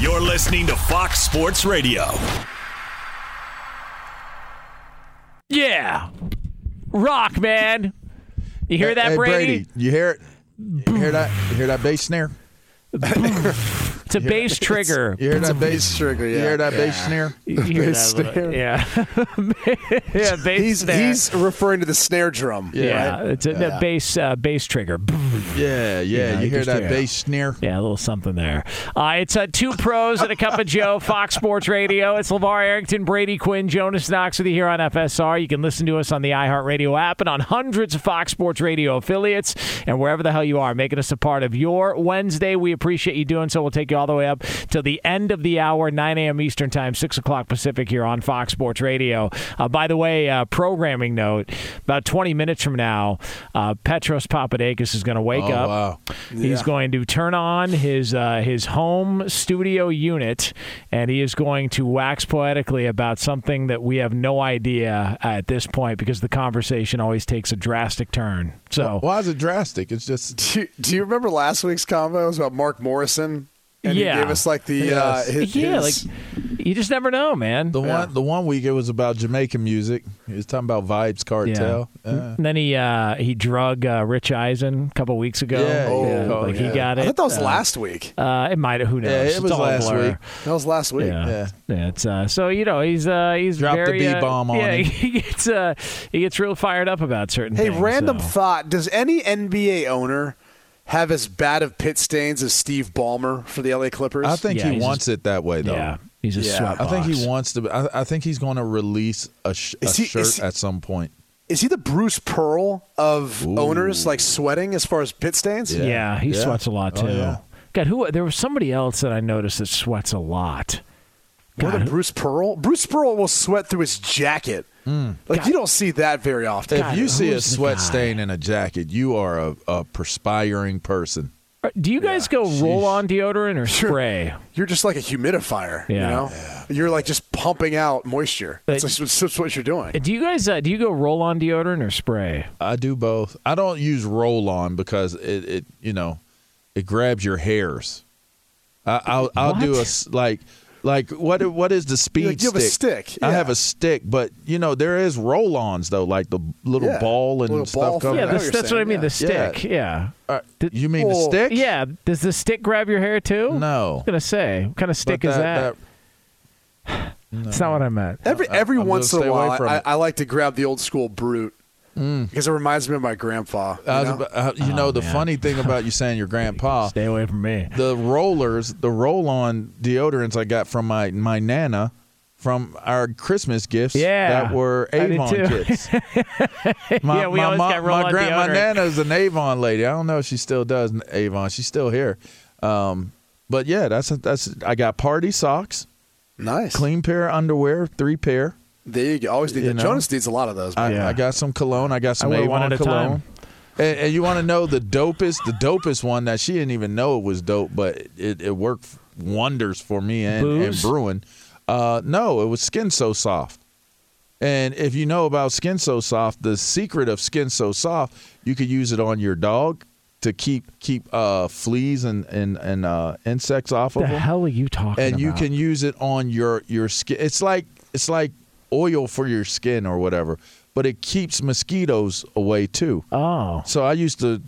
You're listening to Fox Sports Radio. Yeah. Rock, man. You hear that, hey, Brady? You hear it? You hear that? You hear that bass snare? It's a bass trigger. You hear It's that a bass bass trigger, You yeah. hear that bass snare? You hear Bass that little- snare. Yeah. yeah, bass He's, snare. he's referring to the snare drum. yeah, it's a the bass uh, bass trigger. Yeah, yeah. Yeah, you you hear that hear. bass snare? Yeah, a little something there. Uh, it's uh, two pros and a cup of Joe, Fox Sports Radio. It's LaVar Arrington, Brady Quinn, Jonas Knox with you here on FSR. You can listen to us on the iHeartRadio app and on hundreds of Fox Sports Radio affiliates and wherever the hell you are, making us a part of your Wednesday. We appreciate you doing so. We'll take you all the way up till the end of the hour, 9 a.m. Eastern Time, 6 o'clock Pacific here on Fox Sports Radio. Uh, by the way, uh, programming note, about 20 minutes from now, uh, Petros Papadakis is going to wake Oh, up. wow. He's going to turn on his uh, his home studio unit, and he is going to wax poetically about something that we have no idea at this point because the conversation always takes a drastic turn. So Why is it drastic? It's just Do you, do you remember last week's convo? It was about Mark Morrison. And Yeah. he gave us like the Yes. uh, his, yeah, his- like you just never know, man. the Yeah. one. The one week it was about Jamaican music. He was talking about Vybz Kartel. Uh, And then he uh, he drug uh, Rich Eisen a couple weeks ago. Yeah, Oh, like he got it. I thought that was Uh, last week. Uh, it might have. Who knows? Yeah, it It's was last blur. week. That was last week. Yeah. Yeah. Yeah, it's uh, so you know he's uh, he's Drop the very, uh, B-bomb on yeah, him. he gets uh, he gets real fired up about certain Hey, things. random so. thought: Does any NBA owner have as bad of pit stains as Steve Ballmer for the LA Clippers? I think Yeah, he he's wants it that way, though. Yeah, he's a Yeah. sweat I think he wants to. I, I think he's going to release a, sh- a he- shirt he- at some point. is he the Bruce Pearl of Ooh. owners, like sweating as far as pit stains? Yeah. Yeah, he Yeah. sweats a lot oh, too. Oh, yeah. God, who? There was somebody else that I noticed that sweats a lot. More than God, Bruce Pearl. Bruce Pearl will sweat through his jacket. Like you don't see that very often. If you see a sweat guy? stain in a jacket, you are a, a perspiring person. Uh, Do you guys go roll on deodorant or spray? You're just like a humidifier. You Yeah. know, you're like just pumping out moisture. But- That's, just- that's what you're doing. Do you guys uh, do you go roll on deodorant or spray? I do both. I don't use roll on because it, it you know, it grabs your hairs. I, I'll I'll do a like like what what is the speed Like, you have a stick, I have a stick, but you know there is roll ons though, like the little Yeah, ball and little stuff ball coming. Yeah, know out. this, that's what I mean. yeah. The stick. Yeah. Uh, Did- you mean the stick? Yeah. Does the stick grab your hair too? No. I was gonna say, what kind of stick But is that? That's not what I meant. Every every I'm once in a while, I. I like to grab the old school brute because it reminds me of my grandpa. you know? about- uh, you know the man. funny thing about you saying your grandpa, Stay away from me. the rollers, the roll-on deodorants I got from my my nana from our Christmas gifts Yeah, that were Avon too. kits. Yeah, we always got my, roll-on grand, my deodorant. nana's an Avon lady. I don't know if she still does Avon. She's still here. Um, but yeah, that's that's I got party socks, nice. clean pair of underwear, three pair. There you go. Always need You that. know? Jonas needs a lot of those. I. Yeah. I got some cologne. I got some I wear Avon one at a cologne. time. And, and you want to know the dopest, the dopest one that she didn't even know it was dope, but it, it worked wonders for me and, and Bruin. Uh, no, it was Skin So Soft. And if you know about Skin So Soft, the secret of Skin So Soft, you could use it on your dog to keep keep uh, fleas and and, and uh, insects off the of them hell are you talking and about? you can use it on your your skin. It's like it's like oil for your skin or whatever, but it keeps mosquitoes away too. Oh, So I used to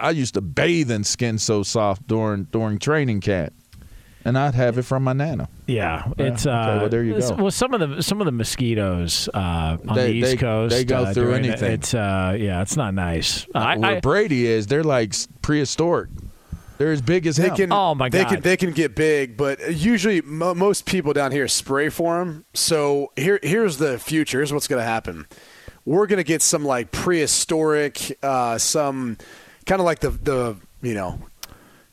I used to bathe in skin so soft during during training camp, and I'd have it from my nana. yeah. Yeah, It's okay, uh. well, there you go. Well, some of the some of the mosquitoes uh, on They- the East they- Coast they go uh, through the- anything. It's uh. Yeah, it's not nice. I, Where I, Brady is, they're like prehistoric. They're as big as They him. can, Oh, my they God. can they can get big, but usually mo- most people down here spray for them. So here here's the future. Here's what's going to happen. We're going to get some like prehistoric, uh, some kind of like the the you know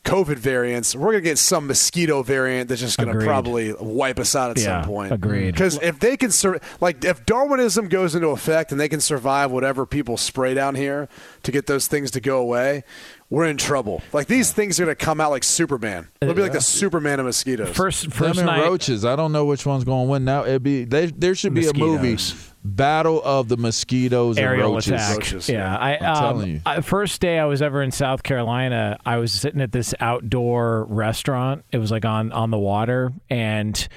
COVID variants, we're going to get some mosquito variant that's just going to Agreed. probably wipe us out at Yeah, some point. agreed. Because if they can, sur- like, if Darwinism goes into effect and they can survive whatever people spray down here to get those things to go away, we're in trouble. Like, these things are going to come out like Superman. It'll be like the Superman of mosquitoes. First, Them first and night. roaches. I don't know which one's going to win now. It'd be they, there should be a movie, Mosquitoes. Battle of the Mosquitoes aerial and Roaches. attack. Roaches, yeah, I, I'm um, telling you. I- first day I was ever in South Carolina, I was sitting at this outdoor restaurant. It was like on on the water, and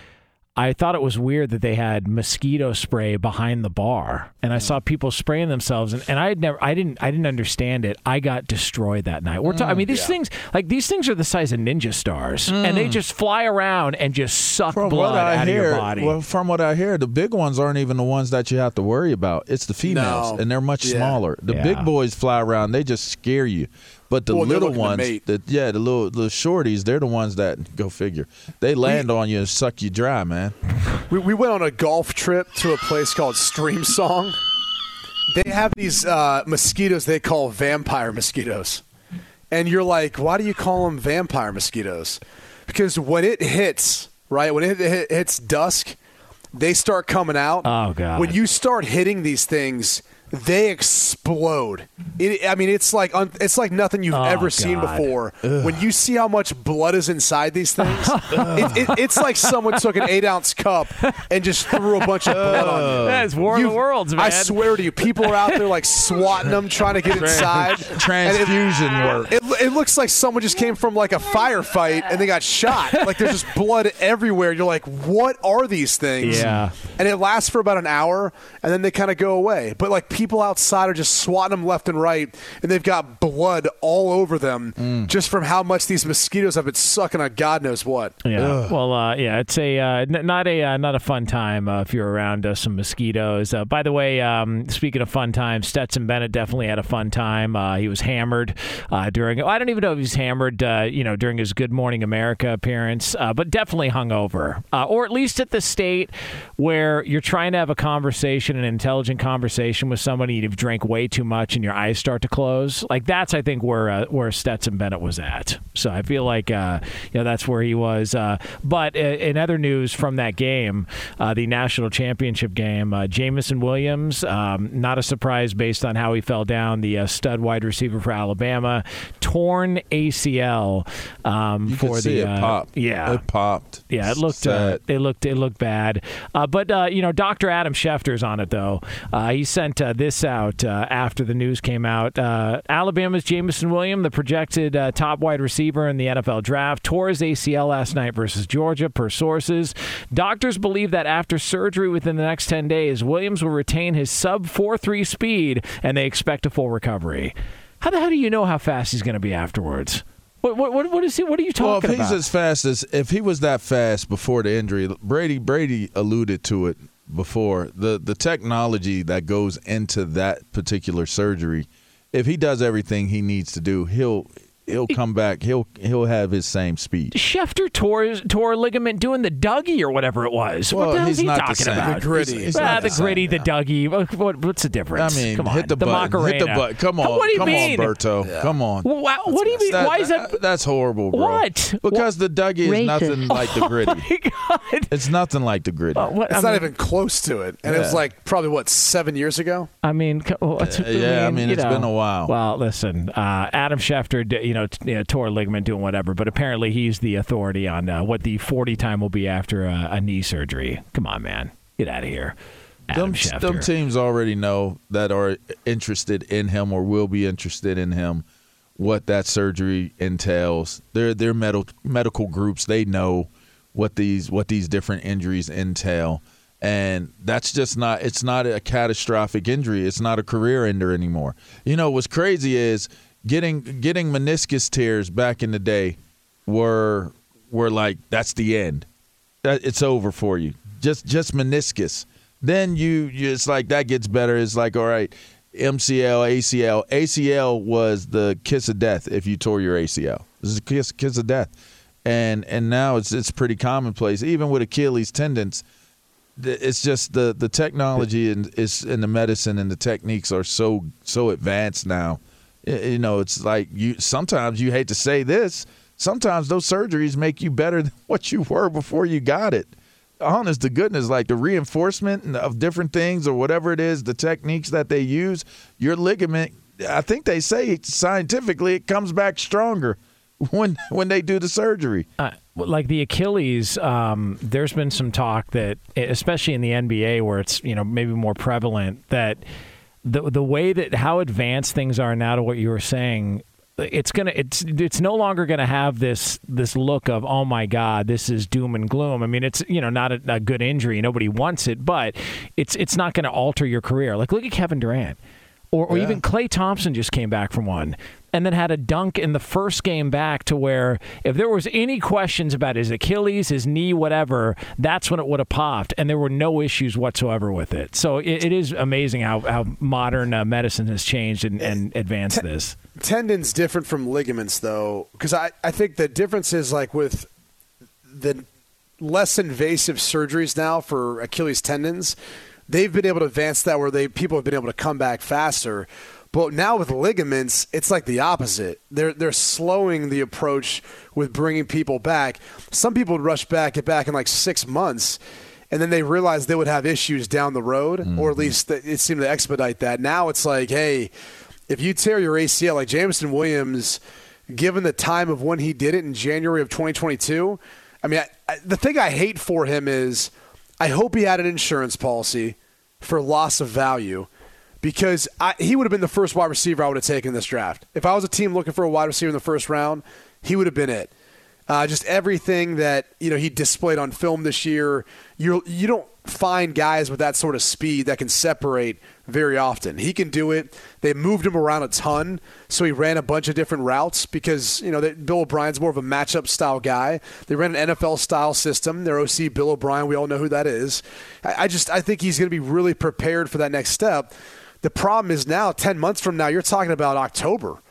I thought it was weird that they had mosquito spray behind the bar, and I saw people spraying themselves, and, and I had never, I didn't, I didn't understand it. I got destroyed that night. We're, ta- I mean, mm, these things, like these things, are the size of ninja stars, and they mm. just fly around and just suck From blood out hear, of your body. well, from what I hear, the big ones aren't even the ones that you have to worry about. It's the females, No. and they're much Yeah. smaller. The Yeah. big boys fly around; they just scare you. But the Well, little ones, mate. the, yeah, the little the shorties, they're the ones that go figure. They land on you and suck you dry, man. We, we went on a golf trip to a place called Streamsong. They have these uh, mosquitoes they call vampire mosquitoes. And you're like, why do you call them vampire mosquitoes? Because when it hits, right, when it hit, hits dusk, they start coming out. Oh, God. When you start hitting these things, they explode. It, I mean, it's like un, it's like nothing you've Oh, ever seen God. before. When you see how much blood is inside these things, it, it, it's like someone took an eight ounce cup and just threw a bunch of blood on you. That's War of the Worlds, man. I swear to you, people are out there like swatting them, trying to get inside. Transfusion work. it, it, it looks like someone just came from like a firefight and they got shot. Like there's just blood everywhere. You're like, what are these things? Yeah. And it lasts for about an hour and then they kind of go away. But like people outside are just swatting them left and right and they've got blood all over them Mm. just from how much these mosquitoes have been sucking on God knows what. Yeah. Well, uh, yeah, it's a uh, n- not a uh, not a fun time uh, if you're around uh, some mosquitoes. Uh, by the way, um, speaking of fun times, Stetson Bennett definitely had a fun time. Uh, he was hammered uh, during. I don't even know if he was hammered, uh, you know, during his Good Morning America appearance, uh, but definitely hungover, uh, or at least at the state where you're trying to have a conversation, an intelligent conversation with somebody, you've drank way too much and your eyes start to close. Like that's, I think, where uh, where Stetson Bennett was at. So I feel like uh, you know that's where he was. Uh, but uh, in other news from that game, uh, the national championship game, uh, Jameson Williams, um, not a surprise based on how he fell down, the uh, stud wide receiver for Alabama, torn ACL um, You for the it pop. yeah it popped. yeah, it looked uh, it looked it looked bad, uh, but uh, you know, Dr. Adam Schefter's on it though. Uh, he sent uh, this out uh, after the news came out. Uh, Alabama's Jameson Williams, the projected uh, top wide receiver in the NFL draft, tore his ACL last night versus Georgia. Per sources, doctors believe that after surgery within the next ten days, Williams will retain his sub four three speed, and they expect a full recovery. How the hell do you know how fast he's going to be afterwards? What, what, what, what is he? What are you Well, if talking he's about? as fast as if he was that fast before the injury, Brady Brady alluded to it before. The the technology that goes into that particular surgery, if he does everything he needs to do, he'll he'll come back. He'll he'll have his same speed. Schefter tore tore ligament doing the Dougie or whatever it was. what the hell is he not the talking same. about? The Griddy. He's- he's ah, not the, same, Griddy, the yeah. Dougie. What, what, what's the difference? I mean, come on. hit the, button. Macarena. Hit the button. Come on. What do you come mean? on, Berto. Come on. Well, wow, what do you mean? That- Why is that? That's horrible, bro. What? Because the Dougie is Racist. nothing like the Griddy. My God. It's nothing like the Griddy. Uh, what, It's I not mean, even close to it. And it was like probably what, seven years ago? I mean, co- what's, Uh, yeah, I mean, it's been a while. Well, listen, uh, Adam Schefter, you know, t- you know, tore ligament doing whatever, but apparently he's the authority on uh, what the 40 time will be after uh, a knee surgery. Come on, man. Get out of here. Adam them, them teams already know that are interested in him or will be interested in him what that surgery entails. They're they're medical medical groups. They know what these what these different injuries entail. And that's just not it's not a catastrophic injury. It's not a career ender anymore. You know what's crazy is getting getting meniscus tears back in the day were were like that's the end. It's over for you. Just just meniscus. Then you, you it's like that gets better. It's like all right, MCL, ACL. ACL was the kiss of death if you tore your ACL. This is a kiss kiss of death. And and now it's it's pretty commonplace. Even with Achilles tendons, it's just the the technology and is and the medicine and the techniques are so so advanced now. You know, it's like you sometimes you hate to say this. sometimes those surgeries make you better than what you were before you got it. Honest to goodness, like the reinforcement of different things or whatever it is, the techniques that they use, your ligament, I think they say scientifically it comes back stronger when when they do the surgery. Uh, like the Achilles, um, there's been some talk that, especially in the NBA, where it's you know maybe more prevalent, that the the way that how advanced things are now to what you were saying it's gonna it's it's no longer gonna have this this look of oh my god this is doom and gloom. I mean it's you know not a, a good injury nobody wants it but it's it's not gonna alter your career. Like look at Kevin Durant or, or yeah. even Klay Thompson just came back from one and then had a dunk in the first game back to where if there was any questions about his Achilles, his knee, whatever, that's when it would have popped, and there were no issues whatsoever with it. So it, it is amazing how, how modern uh, medicine has changed and, and advanced T- this. Tendons different from ligaments, though, because I, I think the difference is like with the less invasive surgeries now for Achilles tendons, they've been able to advance that where they people have been able to come back faster. But now with ligaments, it's like the opposite. They're they're slowing the approach with bringing people back. Some people would rush back, get back in like six months, and then they realized they would have issues down the road, mm-hmm. or at mm-hmm. least it seemed to expedite that. Now it's like, hey, if you tear your ACL, like Jameson Williams, given the time of when he did it in January of 2022, I mean, I, I, the thing I hate for him is I hope he had an insurance policy for loss of value because I, he would have been the first wide receiver I would have taken in this draft. If I was a team looking for a wide receiver in the first round, he would have been it. Uh, just everything that you know he displayed on film this year. You you don't find guys with that sort of speed that can separate very often. He can do it. They moved him around a ton, so he ran a bunch of different routes because you know Bill O'Brien's more of a matchup style guy. They ran an NFL style system. Their OC Bill O'Brien, we all know who that is. I, I just I think he's going to be really prepared for that next step. The problem is now, 10 months from now, you're talking about October.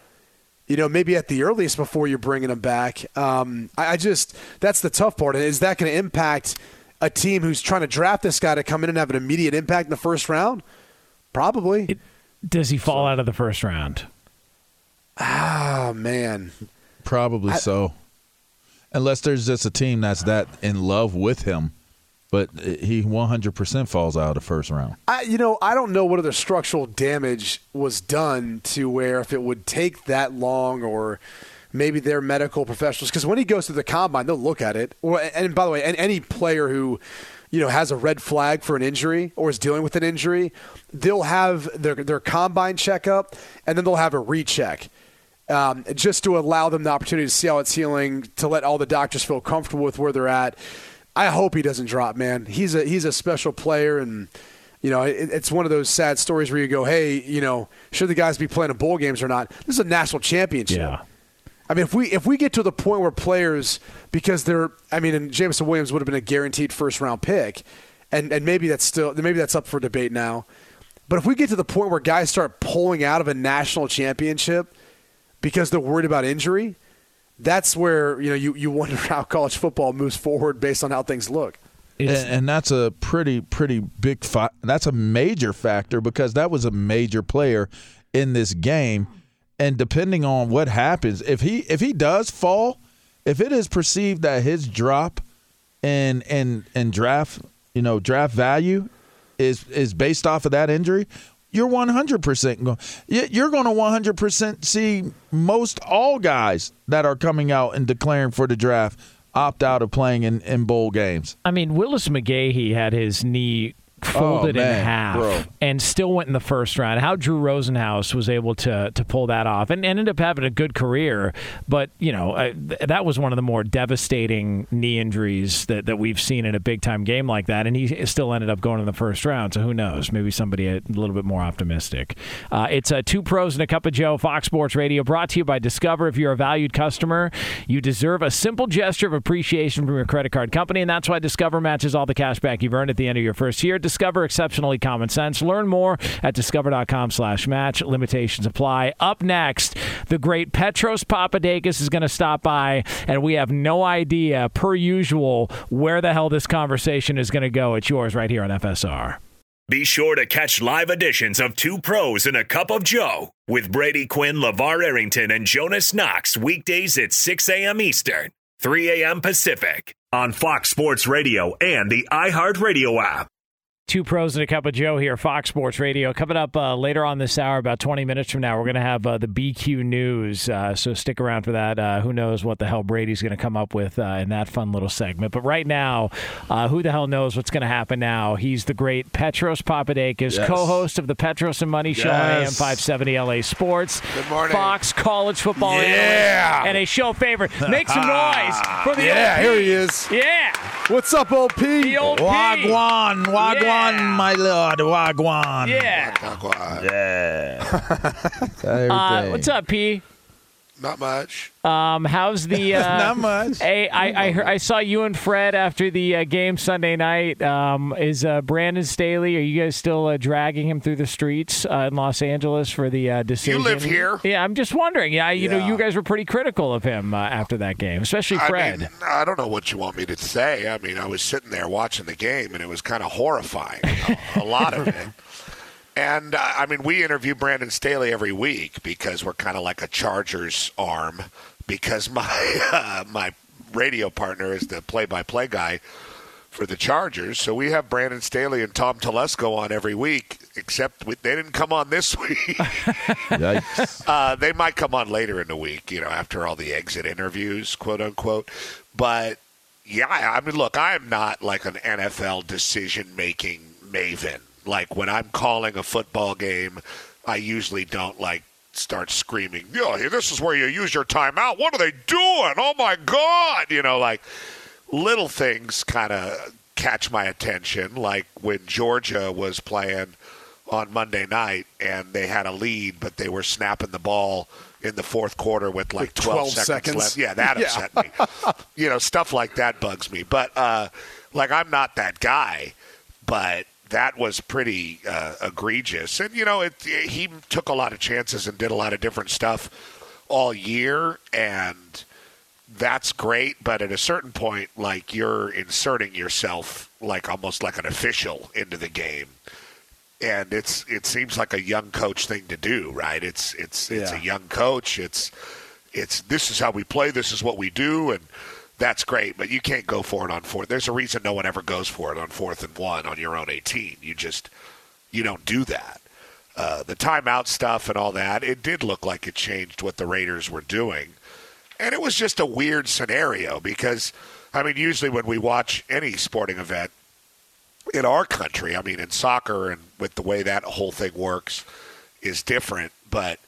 You know, maybe at the earliest before you're bringing him back. Um, I, I just, that's the tough part. Is that going to impact a team who's trying to draft this guy to come in and have an immediate impact in the first round? Probably. It, does he fall so. out of the first round? Ah, man. Probably I, so. Unless there's just a team that's that in love with him but he 100% falls out of the first round. I, you know, I don't know what other structural damage was done to where if it would take that long or maybe they're medical professionals because when he goes to the combine, they'll look at it. Or, and by the way, any player who you know has a red flag for an injury or is dealing with an injury, they'll have their their combine checkup and then they'll have a recheck. Um, just to allow them the opportunity to see how it's healing, to let all the doctors feel comfortable with where they're at. I hope he doesn't drop, man. He's a he's a special player, and you know it, it's one of those sad stories where you go, hey, you know, should the guys be playing in bowl games or not? This is a national championship. Yeah. I mean, if we if we get to the point where players, because they're, I mean, and Jameson Williams would have been a guaranteed first round pick, and and maybe that's still maybe that's up for debate now, but if we get to the point where guys start pulling out of a national championship because they're worried about injury, that's where you know you, you wonder how college football moves forward based on how things look. And, and, that's a pretty pretty big fa- that's a major factor because that was a major player in this game and depending on what happens if he if he does fall if it is perceived that his drop in in in draft you know draft value is is based off of that injury you're 100% going you're going to 100% see most all guys that are coming out and declaring for the draft opt out of playing in, in bowl games. I mean, Willis McGahee had his knee folded oh, in half bro. and still went in the first round. How Drew Rosenhaus was able to to pull that off and, and ended up having a good career, but you know uh, th- that was one of the more devastating knee injuries that, that we've seen in a big time game like that, and he still ended up going in the first round. So who knows? Maybe somebody a little bit more optimistic. Uh, it's a two pros and a cup of Joe, Fox Sports Radio, brought to you by Discover. If you're a valued customer, you deserve a simple gesture of appreciation from your credit card company, and that's why Discover matches all the cash back you've earned at the end of your first year. Discover exceptionally common sense. Learn more at discover.com slash match. Limitations apply. Up next, the great Petros Papadakis is going to stop by, and we have no idea, per usual, where the hell this conversation is going to go. It's yours right here on FSR. Be sure to catch live editions of Two Pros and a Cup of Joe with Brady Quinn, LaVar Arrington, and Jonas Knox weekdays at 6 a.m. Eastern, 3 a.m. Pacific on Fox Sports Radio and the iHeartRadio app. Two pros and a cup of Joe here, Fox Sports Radio. Coming up uh, later on this hour, about 20 minutes from now, we're going to have uh, the BQ News. Uh, so stick around for that. Uh, who knows what the hell Brady's going to come up with uh, in that fun little segment. But right now, uh, who the hell knows what's going to happen now? He's the great Petros Papadakis, Yes. co host of the Petros and Money Show on AM 570 LA Sports. Good morning. Fox college football Yeah. and a show favorite. Make some noise for the Yeah, here he is. Yeah, What's up, old P? the old. Wagwan, Wagwan, Yeah. My lord, Wagwan. Yeah. Yeah. Uh, what's up, P? Not much. Um, how's the? Uh, Not much. Hey, I I, heard, I saw you and Fred after the uh, game Sunday night. Um, is uh, Brandon Staley? Are you guys still uh, dragging him through the streets uh, in Los Angeles for the uh, decision? You live here? Yeah, I'm just wondering. Yeah, you know, you guys were pretty critical of him uh, after that game, especially Fred. I mean, I don't know what you want me to say. I mean, I was sitting there watching the game, and it was kind of horrifying, a, a lot of it. And uh, I mean, we interview Brandon Staley every week because we're kind of like a Chargers arm. Because my uh, my radio partner is the play-by-play guy for the Chargers, so we have Brandon Staley and Tom Telesco on every week. Except we, they didn't come on this week. Uh, they might come on later in the week, you know, after all the exit interviews, quote unquote. But yeah, I mean, look, I am not like an NFL decision making maven. Like when I'm calling a football game, I usually don't like start screaming, "Yo, this is where you use your timeout. What are they doing? Oh my god!" You know, like little things kind of catch my attention, like when Georgia was playing on Monday night and they had a lead, but they were snapping the ball in the fourth quarter with like With 12, 12 seconds, seconds. left. Yeah, that Yeah. upset me. you know, stuff like that bugs me. But uh, like, I'm not that guy, but that was pretty uh, egregious. And you know, it, he took a lot of chances and did a lot of different stuff all year, and that's great. But at a certain point, like you're inserting yourself like almost like an official into the game and it's it seems like a young coach thing to do, right? It's it's it's Yeah. a young coach. It's it's this is how we play. This is what we do, and that's great. But you can't go for it on fourth. There's a reason no one ever goes for it on fourth and one on your own 18. You just you don't do that. Uh, the timeout stuff and all that. It did look like it changed what the Raiders were doing, and it was just a weird scenario because. I mean, usually when we watch any sporting event, in our country, I mean, in soccer and with the way that whole thing works is different. But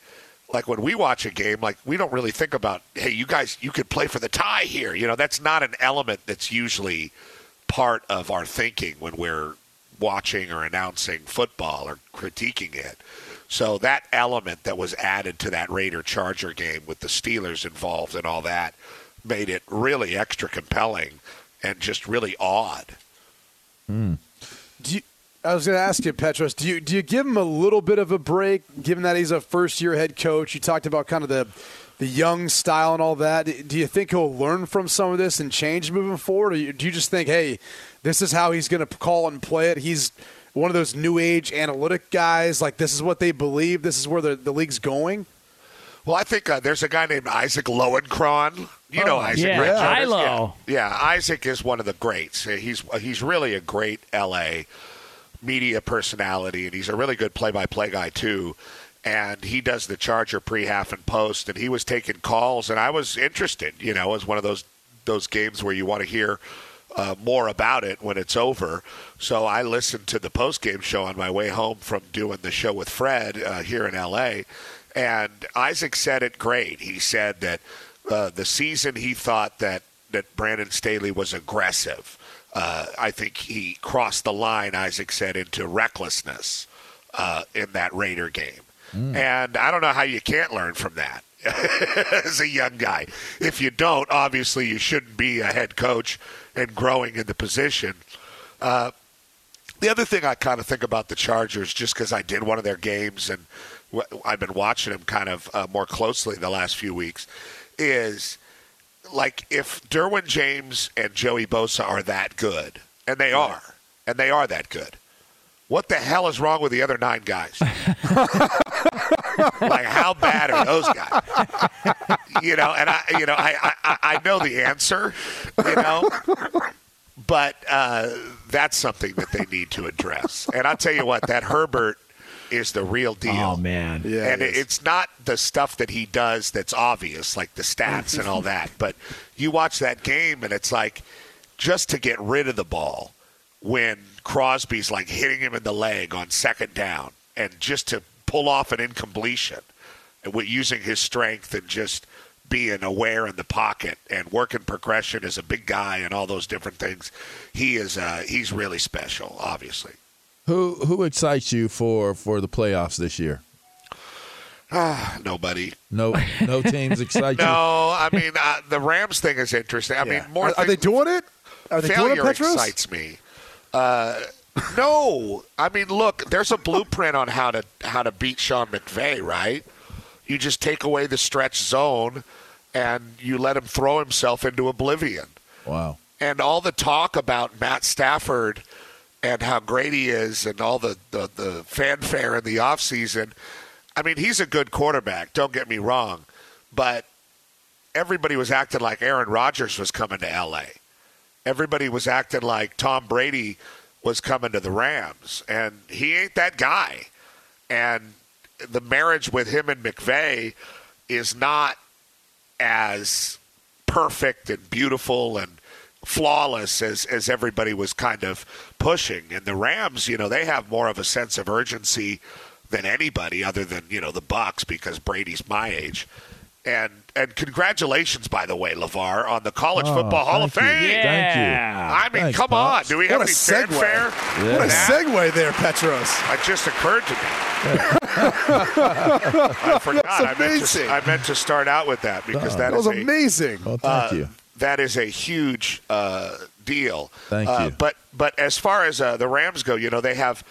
like when we watch a game, like we don't really think about, hey, you guys, you could play for the tie here. You know, that's not an element that's usually part of our thinking when we're watching or announcing football or critiquing it. So that element that was added to that Raider Charger game with the Steelers involved and all that made it really extra compelling and just really odd. Hmm. Do you, I was going to ask you, Petros. Do you do you give him a little bit of a break, given that he's a first year head coach? You talked about kind of the the young style and all that. Do you think he'll learn from some of this and change moving forward, or do you just think, hey, this is how he's going to call and play it? He's one of those new age analytic guys. Like this is what they believe. This is where the, the league's going. Well, I think uh, there's a guy named Isaac Lowenkron. You know Oh, Isaac, yeah. right? Yeah. Ilo. Yeah. yeah, Isaac is one of the greats. He's he's really a great LA media personality, and he's a really good play-by-play guy too. And he does the Charger pre-half and post, and he was taking calls, and I was interested. You know, as one of those those games where you want to hear uh, more about it when it's over. So I listened to the post-game show on my way home from doing the show with Fred uh, here in L.A. And Isaac said it great. He said that uh, the season he thought that that Brandon Staley was aggressive. Uh, I think he crossed the line. Isaac said into recklessness uh, in that Raider game. And I don't know how you can't learn from that as a young guy. If you don't, obviously you shouldn't be a head coach and growing in the position. Uh, the other thing I kind of think about the Chargers, just because I did one of their games and w- I've been watching them kind of uh, more closely the last few weeks, is like if Derwin James and Joey Bosa are that good, and they are, and they are that good, what the hell is wrong with the other nine guys? like, how bad are those guys? You know, and I, you know, I, I, I know the answer, you know, but uh, that's something that they need to address. And I'll tell you what, that Herbert is the real deal. Oh man. Yeah, and it is. it's not the stuff that he does that's obvious, like the stats and all that. But you watch that game, and it's like just to get rid of the ball when Crosby's like hitting him in the leg on second down, and just to pull off an incompletion, and with using his strength and just being aware in the pocket and working progression as a big guy and all those different things, he is uh, he's really special, obviously. Who who excites you for for the playoffs this year? Nobody. No no teams excite you. No, I mean uh, the Rams thing is interesting. I Yeah. mean, more Are, are they doing it? Are they doing it, failure Petros? excites me. Uh, no, I mean, look, there's a blueprint on how to how to beat Sean McVay, right? You just take away the stretch zone, and you let him throw himself into oblivion. Wow. And all the talk about Matt Stafford and how great he is, and all the the, the fanfare in the offseason, I mean, he's a good quarterback. Don't get me wrong, but everybody was acting like Aaron Rodgers was coming to L.A everybody was acting like Tom Brady was coming to the Rams, and he ain't that guy. And the marriage with him and McVay is not as perfect and beautiful and flawless as, as everybody was kind of pushing. And the Rams, you know, they have more of a sense of urgency than anybody other than, you know, the Bucks because Brady's my age. And and congratulations, by the way, Lavar, on the College Oh, Football Hall of thank you. Fame. Thank you. I mean, Thanks, come Pops. on. Do we have What a any segue. fanfare? What a for that? segue there, Petros. It just occurred to me. I forgot. I meant, amazing. to, I meant to start out with that because that That was is a, amazing. Well, thank uh, you. That is a huge uh, deal. Thank Uh, you. But but as far as uh, the Rams go, you know they have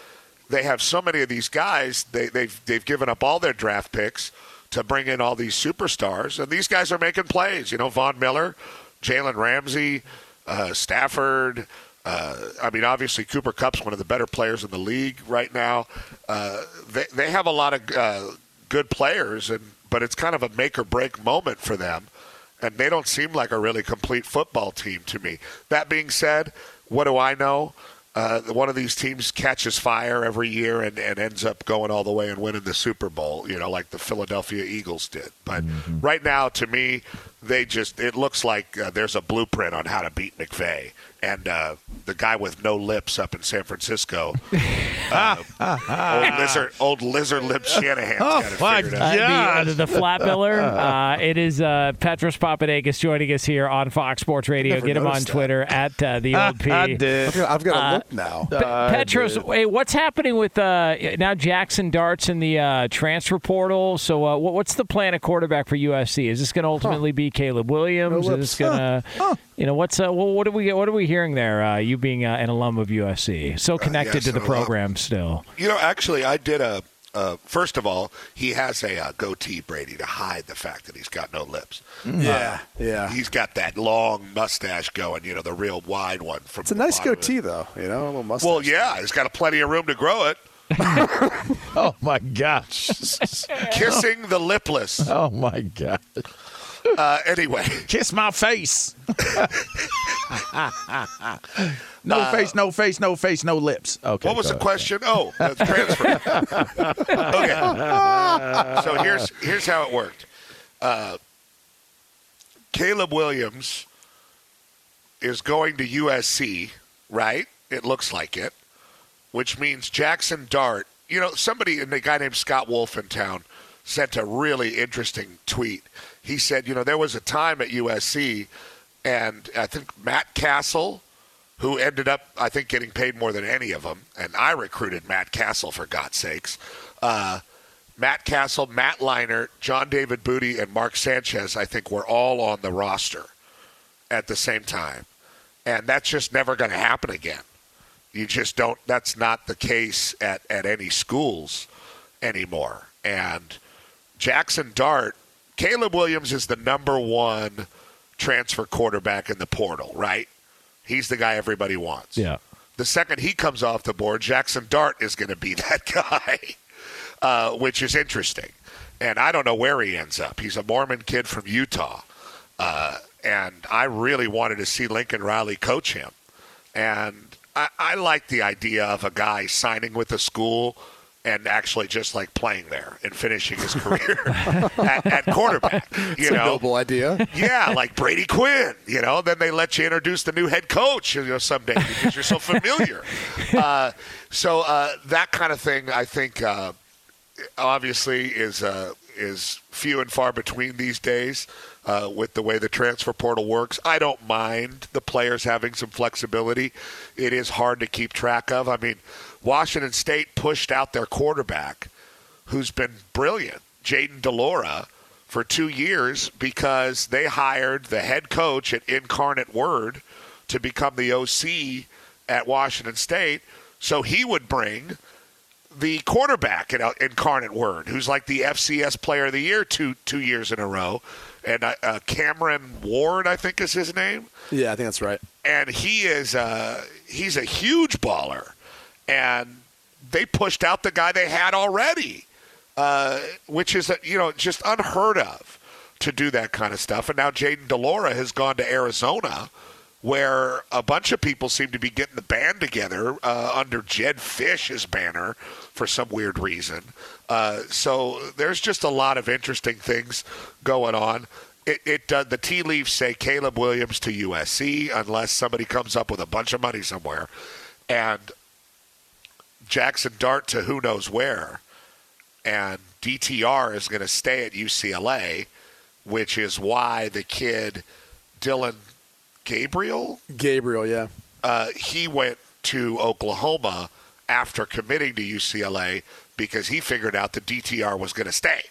they have so many of these guys. They, they've they've given up all their draft picks to bring in all these superstars, and these guys are making plays. You know, Von Miller, Jalen Ramsey, uh, Stafford. Uh, I mean, obviously Cooper Kupp's one of the better players in the league right now. Uh, they they have a lot of uh, good players, and but it's kind of a make or break moment for them and they don't seem like a really complete football team to me. That being said, what do I know? Uh, one of these teams catches fire every year and, and ends up going all the way and winning the Super Bowl, you know, like the Philadelphia Eagles did. But right now, to me, they just, it looks like uh, there's a blueprint on how to beat McVay. And uh, the guy with no lips up in San Francisco, uh, old lizard, old lizard lip Shanahan's got it my figured out. Uh, the, the flat biller. Uh, it is uh, Petros Papadakis joining us here on Fox Sports Radio. Get him on noticed that. Twitter at uh, the old P. I did. I've got, I've to Uh, look now. Pe- Petros, wait, what's happening with uh, now Jackson Darts in the uh, transfer portal? So, uh, what's the plan of quarterback for USC? Is this going to ultimately be Caleb Williams? No Is going to, you know, what's uh, well, what are we what are we hearing there? Uh, you being uh, an alum of USC, so connected yes, to the an alum. program still. You know, actually, I did a. Uh, first of all, he has a uh, goatee, Brady, to hide the fact that he's got no lips. yeah, yeah. He's got that long mustache going, you know, the real wide one. From It's a nice goatee, though. You know, a little mustache. Well, yeah, he's got a plenty of room to grow it. Oh my gosh. Kissing the lipless. Oh my gosh. Uh, anyway, Kiss my face. no face, no face, no face, no lips. Okay. what was the ahead. question? Oh, that's transfer. okay. So here's here's how it worked. Uh, Caleb Williams is going to USC, right? It looks like it, which means Jackson Dart. You know, somebody, and a guy named Scott Wolf in town sent a really interesting tweet. He said, you know, there was a time at USC, and I think Matt Cassel, who ended up, I think, getting paid more than any of them, and I recruited Matt Cassel for God's sakes. Uh, Matt Cassel, Matt Leinart, John David Booty, and Mark Sanchez, I think, were all on the roster at the same time. And that's just never going to happen again. You just don't, that's not the case at, at any schools anymore. And Jackson Dart, Caleb Williams is the number one transfer quarterback in the portal, right? He's the guy everybody wants. Yeah. The second he comes off the board, Jackson Dart is going to be that guy, uh, which is interesting. And I don't know where he ends up. He's a Mormon kid from Utah. Uh, and I really wanted to see Lincoln Riley coach him. And I, I like the idea of a guy signing with a school and actually just like playing there and finishing his career at, at, quarterback. You it's know, a noble idea. Yeah, like Brady Quinn. You know, then they let you introduce the new head coach. You know, someday because you're so familiar. uh, so uh, that kind of thing, I think, uh, obviously is uh, is few and far between these days. Uh, with the way the transfer portal works. I don't mind the players having some flexibility. It is hard to keep track of. I mean, Washington State pushed out their quarterback, who's been brilliant, Jayden de Laura, for two years because they hired the head coach at Incarnate Word to become the OC at Washington State. So he would bring the quarterback at Incarnate Word, who's like the FCS Player of the Year two two years in a row and uh, uh, Cameron Ward, I think is his name. Yeah, I think that's right. And he is uh, he's a huge baller, and they pushed out the guy they had already, uh, which is you know just unheard of to do that kind of stuff. And now Jayden de Laura has gone to Arizona. Where a bunch of people seem to be getting the band together uh, under Jedd Fisch's banner for some weird reason. Uh, so there's just a lot of interesting things going on. It, it uh, the tea leaves say Caleb Williams to USC unless somebody comes up with a bunch of money somewhere, and Jackson Dart to who knows where, and DTR is going to stay at UCLA, which is why the kid Dillon Gabriel Gabriel, yeah, uh, he went to Oklahoma after committing to UCLA because he figured out the DTR was going to stay.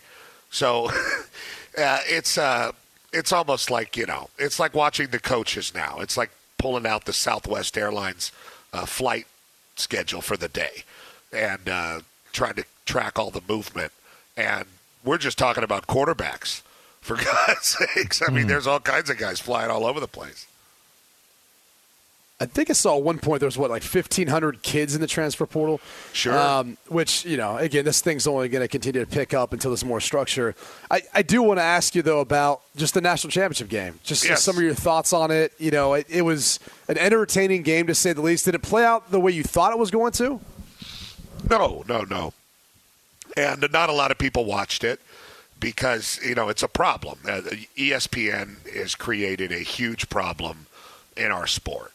So uh, it's uh, it's almost like you know it's like watching the coaches now. It's like pulling out the Southwest Airlines uh, flight schedule for the day and uh, trying to track all the movement. And we're just talking about quarterbacks for God's sakes. I mean, mm. there's all kinds of guys flying all over the place. I think I saw at one point there was what like fifteen hundred kids in the transfer portal. Sure. Um, which you know, again, this thing's only going to continue to pick up until there's more structure. I, I do want to ask you though about just the national championship game. Just, yes. some of your thoughts on it. You know, it, it was an entertaining game to say the least. Did it play out the way you thought it was going to? No, no, no. And not a lot of people watched it because you know it's a problem. Uh, ESPN has created a huge problem in our sport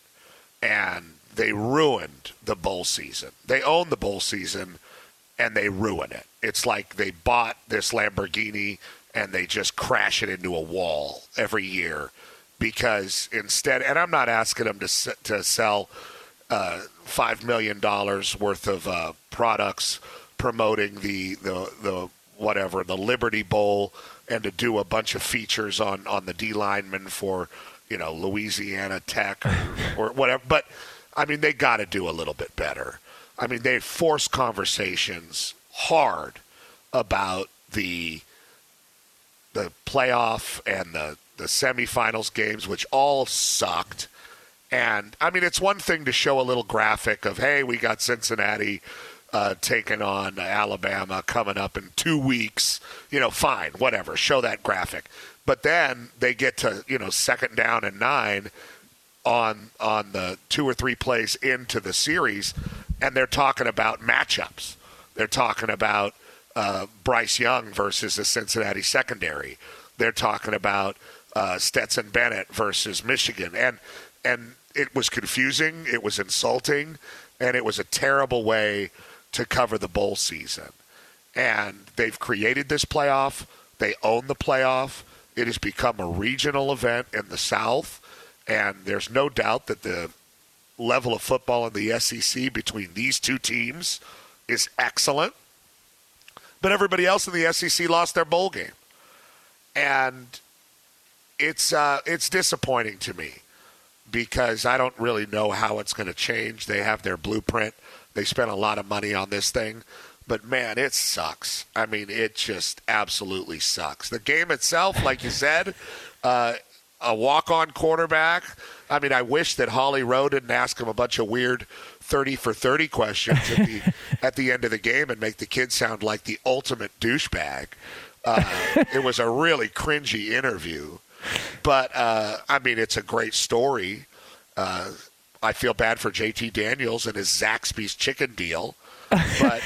and they ruined the bowl season. They own the bowl season and they ruin it. It's like they bought this Lamborghini and they just crash it into a wall every year because instead, and I'm not asking them to to sell uh, five million dollars worth of uh, products promoting the the the whatever the Liberty Bowl and to do a bunch of features on on the D lineman for you know Louisiana Tech or, or whatever. But I mean, they got to do a little bit better. I mean, they force conversations hard about the the playoff and the the semifinals games, which all sucked. And I mean, it's one thing to show a little graphic of, hey, we got Cincinnati uh, taking on Alabama coming up in two weeks. You know, fine, whatever. Show that graphic. But then they get to you know second down and nine on on the two or three plays into the series, and they're talking about matchups. They're talking about uh, Bryce Young versus the Cincinnati secondary. They're talking about uh, Stetson Bennett versus Michigan, and and it was confusing. It was insulting, and it was a terrible way to cover the bowl season. And they've created this playoff. They own the playoff. It has become a regional event in the South, and there's no doubt that the level of football in the SEC between these two teams is excellent. But everybody else in the SEC lost their bowl game, and it's uh, it's disappointing to me because I don't really know how it's going to change. They have their blueprint. They spent a lot of money on this thing. But man, it sucks. I mean, it just absolutely sucks. The game itself, like you said, uh, a walk-on quarterback. I mean, I wish that Holly Rowe didn't ask him a bunch of weird 30 for 30 questions at the, at the end of the game and make the kid sound like the ultimate douchebag. Uh, it was a really cringy interview. But, uh, I mean, it's a great story. Uh, I feel bad for JT Daniels and his Zaxby's chicken deal. But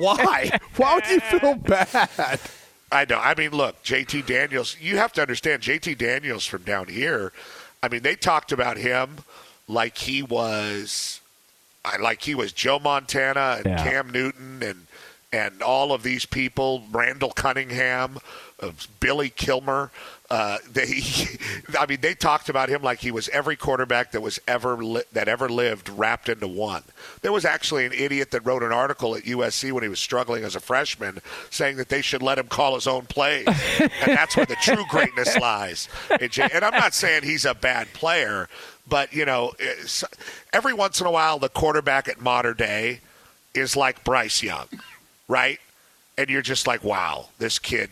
Why? Why would you feel bad? I know. I mean, look, JT Daniels, you have to understand JT Daniels from down here. I mean, they talked about him like he was like he was Joe Montana and Yeah. Cam Newton and and all of these people, Randall Cunningham, uh, Billy Kilmer. Uh, they, I mean, they talked about him like he was every quarterback that was ever li- that ever lived wrapped into one. There was actually an idiot that wrote an article at USC when he was struggling as a freshman, saying that they should let him call his own plays, and that's where the true greatness lies. And and I'm not saying he's a bad player, but you know, every once in a while, the quarterback at Mater Dei is like Bryce Young, right? And you're just like, wow, this kid,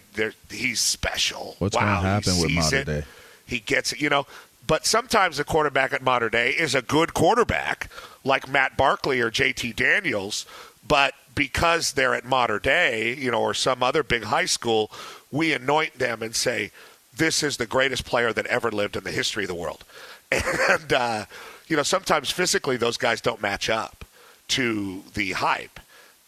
he's special. What's wow, gonna happen with modern it. day? He gets it, you know. But sometimes the quarterback at Mater Dei is a good quarterback, like Matt Barkley or JT Daniels. But because they're at Mater Dei, you know, or some other big high school, we anoint them and say, this is the greatest player that ever lived in the history of the world. And, uh, you know, sometimes physically those guys don't match up to the hype.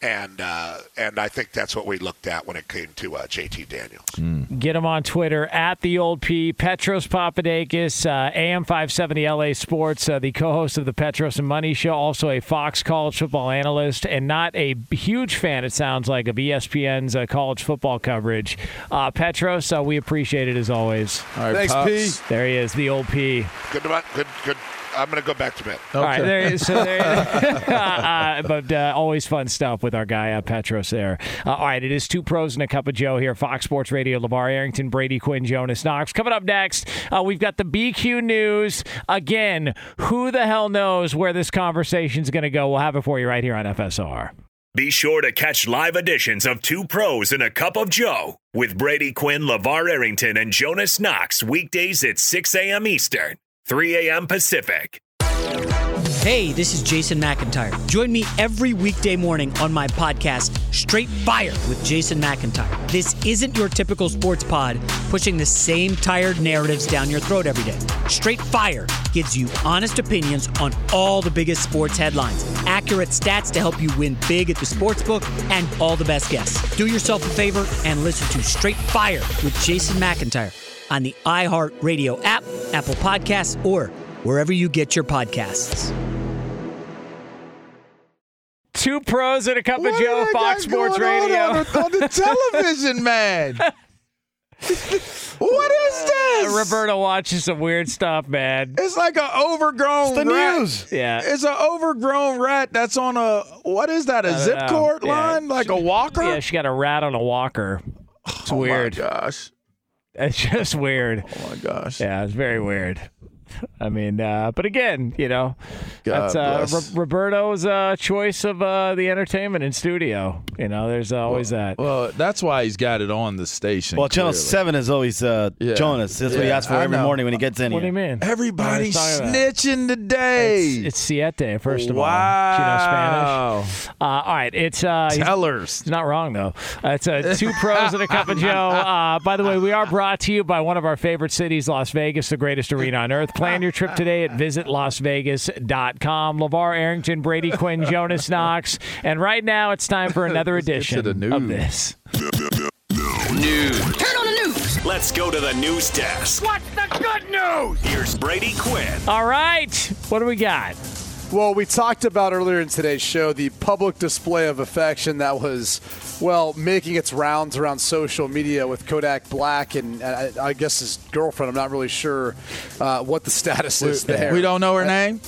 And uh, and I think that's what we looked at when it came to uh, JT Daniels. Get him on Twitter at the old P. Petros Papadakis, uh, AM 570 LA Sports, uh, the co host of the Petros and Money Show, also a Fox college football analyst, and not a huge fan, it sounds like, of ESPN's uh, college football coverage. Uh, Petros, uh, we appreciate it as always. All right, Thanks, Pops. P. There he is, the old P. Good, good, good. I'm going to go back to bed. All right, Okay. there is. So there, uh, but uh, always fun stuff with our guy uh, Petros there. Uh, all right, it is two pros and a cup of Joe here. Fox Sports Radio. LaVar Arrington, Brady Quinn, Jonas Knox. Coming up next, uh, we've got the BQ news again. Who the hell knows where this conversation is going to go? We'll have it for you right here on FSR. Be sure to catch live editions of Two Pros and a Cup of Joe with Brady Quinn, LaVar Arrington, and Jonas Knox weekdays at 6 a.m. Eastern, 3 a.m. Pacific. Hey, this is Jason McIntyre. Join me every weekday morning on my podcast, Straight Fire with Jason McIntyre. This isn't your typical sports pod pushing the same tired narratives down your throat every day. Straight Fire gives you honest opinions on all the biggest sports headlines, accurate stats to help you win big at the sportsbook, and all the best guests. Do yourself a favor and listen to Straight Fire with Jason McIntyre on the iHeartRadio app, Apple Podcasts, or wherever you get your podcasts. Two pros and a cup What of Joe, Fox got Sports going on Radio. on the, on the television, man. what is uh, this? Roberto watches some weird stuff, man. It's like an overgrown the rat. news. Yeah. It's an overgrown rat that's on a what is that? A zip know. cord Yeah. line, like a walker? Yeah, she got a rat on a walker. It's oh weird. my gosh! It's just weird. Oh my gosh! Yeah, it's very weird. I mean, uh, but again, you know, God that's uh, bless. Ro- Roberto's uh, choice of uh, the entertainment in studio. You know, there's always that. Well, that's why he's got it on the station. Well, Channel clearly. 7 is always uh, Yeah. Jonas. That's what he asks for I every know. morning when he gets in what do you mean? Everybody's What are you talking about? snitching today. It's, it's siete, first of wow. all. Do you know Spanish? Uh, all right, it's uh, he's- Tellers. He's not wrong though. Uh, it's uh, two pros and a cup of Joe. Uh, by the way, we are brought to you by one of our favorite cities, Las Vegas, the greatest arena on earth. Plan your trip today at visitlasvegas.com. LaVar Arrington, Brady Quinn, Jonas Knox, and right now it's time for another Let's get to edition the news. Let's go to the news desk. What's the good news? Here's Brady Quinn. All right, what do we got? Well, we talked about earlier in today's show the public display of affection that was, well, making its rounds around social media with Kodak Black and I, I guess his girlfriend. I'm not really sure uh, what the status is there. We don't know her name.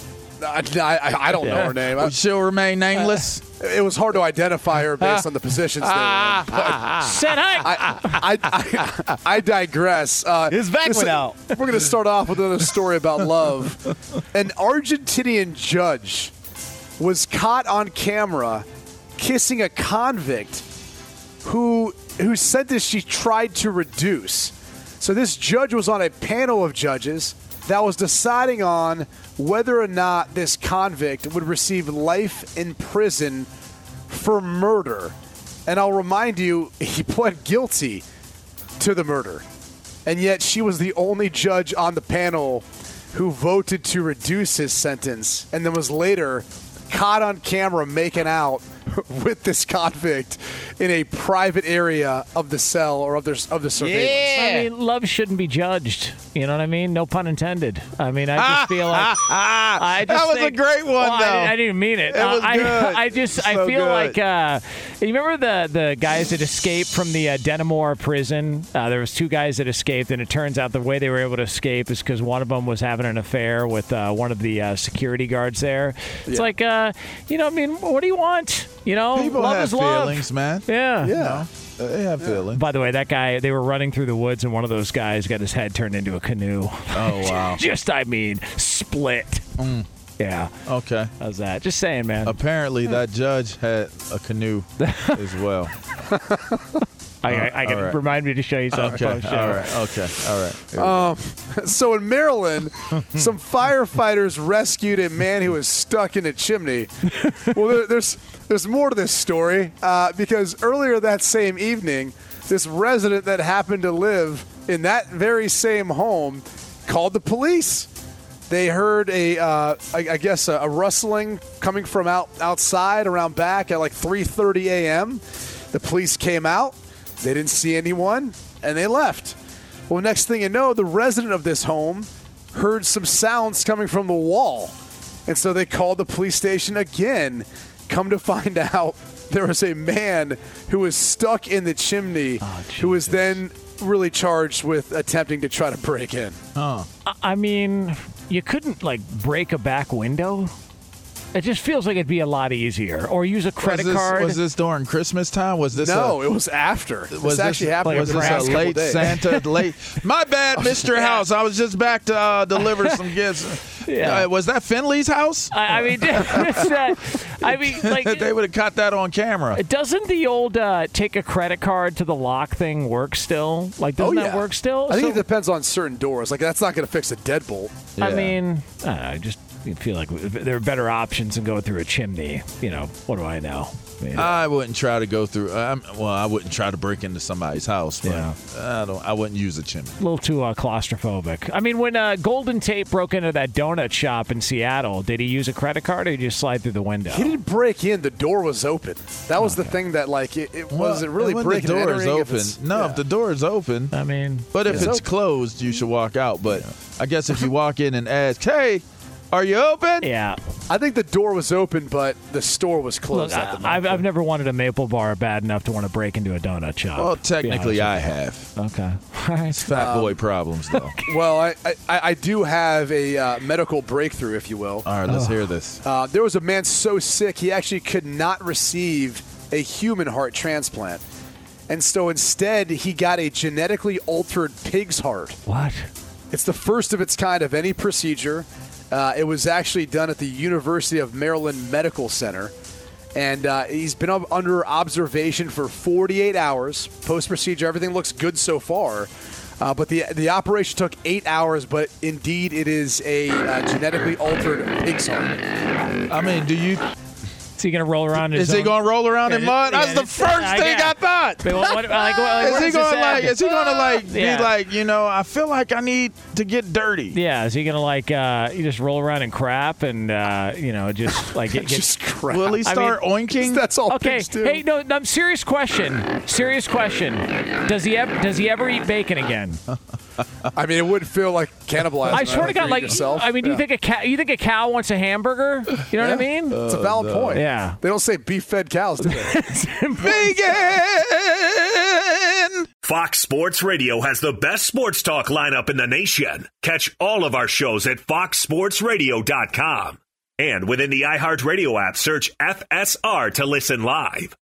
I, I, I don't know her name. I- She'll remain nameless. it was hard to identify her based on the positions they were in. But Said hi. I, I, I digress. Uh, His back this- went out. We're going to start off with another story about love. An Argentinian judge was caught on camera kissing a convict who whose sentence she tried to reduce. So this judge was on a panel of judges, that was deciding on whether or not this convict would receive life in prison for murder. And I'll remind you, he pled guilty to the murder. And yet she was the only judge on the panel who voted to reduce his sentence and then was later caught on camera making out with this convict in a private area of the cell or of the of the surveillance. Yeah. I mean, love shouldn't be judged. You know what I mean? No pun intended. I mean, I just feel like I just That was a great one, Well, I, though. didn't- I didn't mean it. It Uh, I, good. I just I feel good. like uh, you remember the the guys that escaped from the uh, Dannemora prison. Uh, there was two guys that escaped, and it turns out the way they were able to escape is because one of them was having an affair with uh, one of the uh, security guards there. It's like, uh, you know, I mean, what do you want? You know, People love have is love. feelings, man. Yeah. Yeah. Uh, They have feelings. By the way, that guy, they were running through the woods, and one of those guys got his head turned into a canoe. Oh wow. Just, I mean, split. Yeah. Okay. How's that? Just saying, man. Apparently, that judge had a canoe as well. I, I, I can all right. remind me to show you something. Okay. post-show. All right. Okay. All right. Here we go. So in Maryland, some firefighters rescued a man who was stuck in a chimney. Well, there, there's there's more to this story uh, because earlier that same evening, this resident that happened to live in that very same home called the police. They heard a, uh, I, I guess, a, a rustling coming from out outside around back at like 3:30 a.m. The police came out. They didn't see anyone, and they left. Well, next thing you know, the resident of this home heard some sounds coming from the wall, and so they called the police station again. Come to find out, there was a man who was stuck in the chimney, ah, who was then really charged with attempting to try to break in. I- I mean, you couldn't, like, break a back window? It just feels like it'd be a lot easier. Or use a credit was this, card. Was this during Christmas time? Was this No, A, it was after. Was This was actually this, happened. Was over this a late days. Santa? Late. My bad, Mr. House. I was just back to uh, deliver some gifts. Yeah. Uh, was that Finley's house? I, I mean, it's, uh, I mean, like, they would have caught that on camera. doesn't the old uh, take a credit card to the lock thing work still? Like, doesn't Oh, yeah. that work still? I think So- it depends on certain doors. Like that's not going to fix a deadbolt. I mean, I, don't know, I just feel like there are better options than going through a chimney. You know, what do I know? I mean, I wouldn't try to go through. Um, well, I wouldn't try to break into somebody's house. But Yeah. I don't. I wouldn't use a chimney. a little too uh, claustrophobic. I mean, when uh, Golden Tate broke into that donut shop in Seattle, did he use a credit card or did he just slide through the window? He didn't break in. The door was open. That was the thing that like it, it wasn't really breaking the door and is entering if open. No, yeah. if the door is open. I mean, But if It's it's closed, you should walk out. But I guess if you walk in and ask, "Hey, are you open?" yeah. I think the door was open, but the store was Look, closed. at the I, moment. I've, I've never wanted a maple bar bad enough to want to break into a donut shop. Well, technically, I have. Okay. All right. Fat boy problems, though. well, I, I I do have a uh, medical breakthrough, if you will. All right, let's hear this. Uh, there was a man so sick he actually could not receive a human heart transplant, and so instead he got a genetically altered pig's heart. What? It's the first of its kind of any procedure. Uh, it was actually done at the University of Maryland Medical Center. And uh, he's been under observation for 48 hours. Post procedure, everything looks good so far. Uh, but the the operation took eight hours. But indeed, it is a uh, genetically altered heart. I mean, do you? Is he going to roll around in Is he going to roll around in mud? That's the first thing I get- thought. Wait, what, what, like, what, Is where he going to like? Is he going to like Yeah. be like? You know, I feel like I need to get dirty. Yeah, is he gonna like uh, you just roll around and crap and uh, you know just like get, get Just crap. Will he I start mean- oinking? That's all Okay, hey, no, no, serious question. Serious question. Does he ever does he ever eat bacon again? I mean, it wouldn't feel like cannibalizing. I swear to think, God, like yourself. I mean, do you think a cow? You think a cow wants a hamburger? You know what I mean? it's a valid uh, point? Yeah. They don't say beef-fed cows, do they? Vegan. Fox Sports Radio has the best sports talk lineup in the nation. Catch all of our shows at foxsportsradio.com. And within the iHeartRadio app, search FSR to listen live.